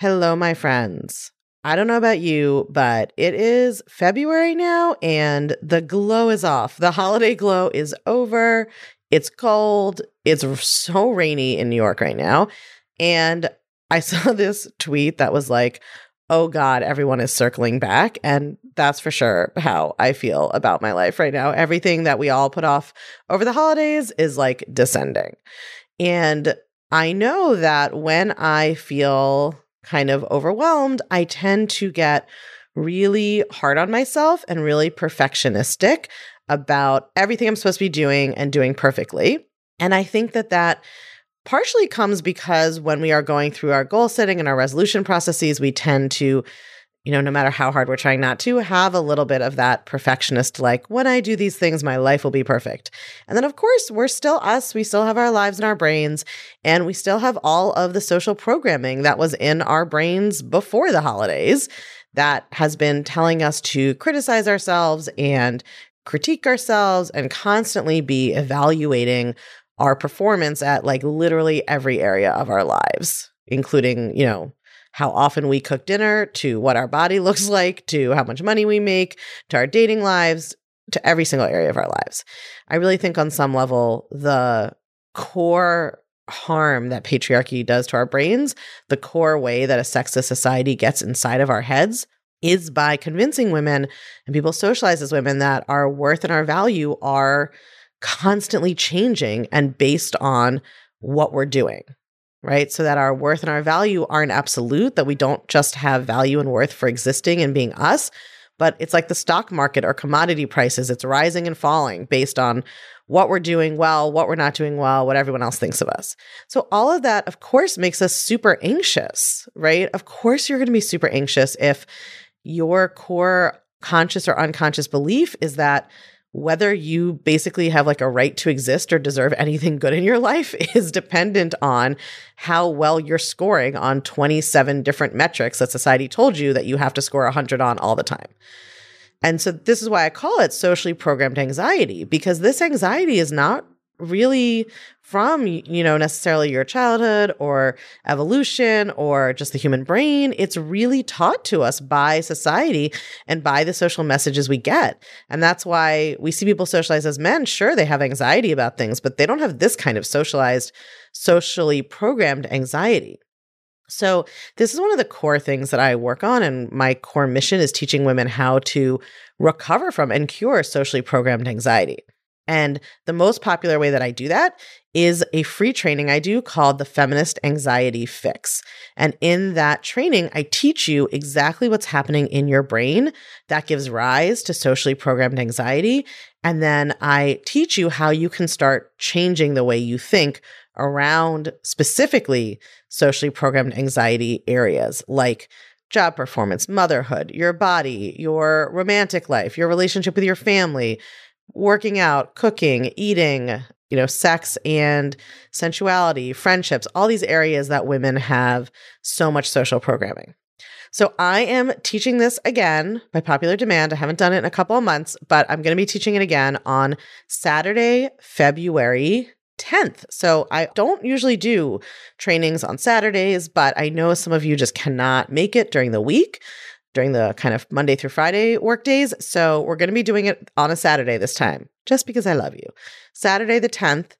Hello, my friends. I don't know about you, but it is February now and the glow is off. The holiday glow is over. It's cold. It's so rainy in New York right now. And I saw this tweet that was like, oh God, everyone is circling back. And that's for sure how I feel about my life right now. Everything that we all put off over the holidays is like descending. And I know that when I feel kind of overwhelmed, I tend to get really hard on myself and really perfectionistic about everything I'm supposed to be doing and doing perfectly. And I think that that partially comes because when we are going through our goal setting and our resolution processes, we tend to you know, no matter how hard we're trying not to, have a little bit of that perfectionist, like, when I do these things, my life will be perfect. And then, of course, we're still us. We still have our lives and our brains, and we still have all of the social programming that was in our brains before the holidays that has been telling us to criticize ourselves and critique ourselves and constantly be evaluating our performance at like literally every area of our lives, including, you know, how often we cook dinner, to what our body looks like, to how much money we make, to our dating lives, to every single area of our lives. I really think on some level, the core harm that patriarchy does to our brains, the core way that a sexist society gets inside of our heads is by convincing women and people socialize as women that our worth and our value are constantly changing and based on what we're doing right? So that our worth and our value aren't absolute, that we don't just have value and worth for existing and being us, but it's like the stock market or commodity prices. It's rising and falling based on what we're doing well, what we're not doing well, what everyone else thinks of us. So, all of that, of course, makes us super anxious, right? Of course, you're going to be super anxious if your core conscious or unconscious belief is that whether you basically have like a right to exist or deserve anything good in your life is dependent on how well you're scoring on 27 different metrics that society told you that you have to score 100 on all the time. And so this is why I call it socially programmed anxiety because this anxiety is not really from you know necessarily your childhood or evolution or just the human brain it's really taught to us by society and by the social messages we get. And that's why we see people socialized as men. Sure they have anxiety about things but they don't have this kind of socialized socially programmed anxiety. So, this is one of the core things that I work on, and my core mission is teaching women how to recover from and cure socially programmed anxiety. And the most popular way that I do that is a free training I do called the Feminist Anxiety Fix. And in that training, I teach you exactly what's happening in your brain that gives rise to socially programmed anxiety. And then I teach you how you can start changing the way you think around specifically socially programmed anxiety areas like job performance, motherhood, your body, your romantic life, your relationship with your family working out, cooking, eating, you know, sex and sensuality, friendships, all these areas that women have so much social programming. So I am teaching this again by popular demand. I haven't done it in a couple of months, but I'm going to be teaching it again on Saturday, February 10th. So I don't usually do trainings on Saturdays, but I know some of you just cannot make it during the week during the kind of Monday through Friday work days. So we're going to be doing it on a Saturday this time, just because I love you. Saturday the 10th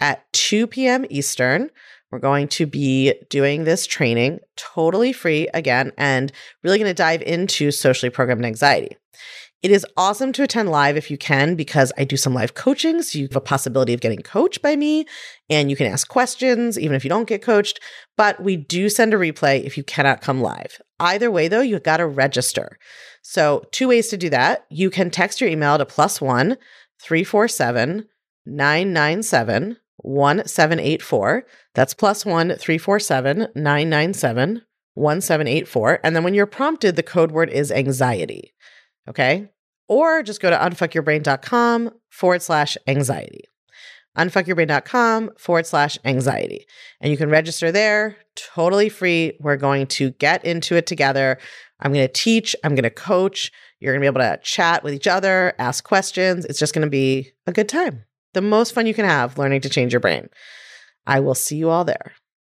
at 2 p.m. Eastern. We're going to be doing this training totally free again and really going to dive into socially programmed anxiety. It is awesome to attend live if you can, because I do some live coaching. So you have a possibility of getting coached by me and you can ask questions, even if you don't get coached. But we do send a replay if you cannot come live. Either way, though, you've got to register. So, two ways to do that. You can text your email to plus one 347 997 1784. That's plus one 347 997 1784. And then when you're prompted, the code word is anxiety. Okay or just go to unfuckyourbrain.com forward slash anxiety. Unfuckyourbrain.com forward slash anxiety. And you can register there totally free. We're going to get into it together. I'm going to teach, I'm going to coach. You're going to be able to chat with each other, ask questions. It's just going to be a good time. The most fun you can have learning to change your brain. I will see you all there.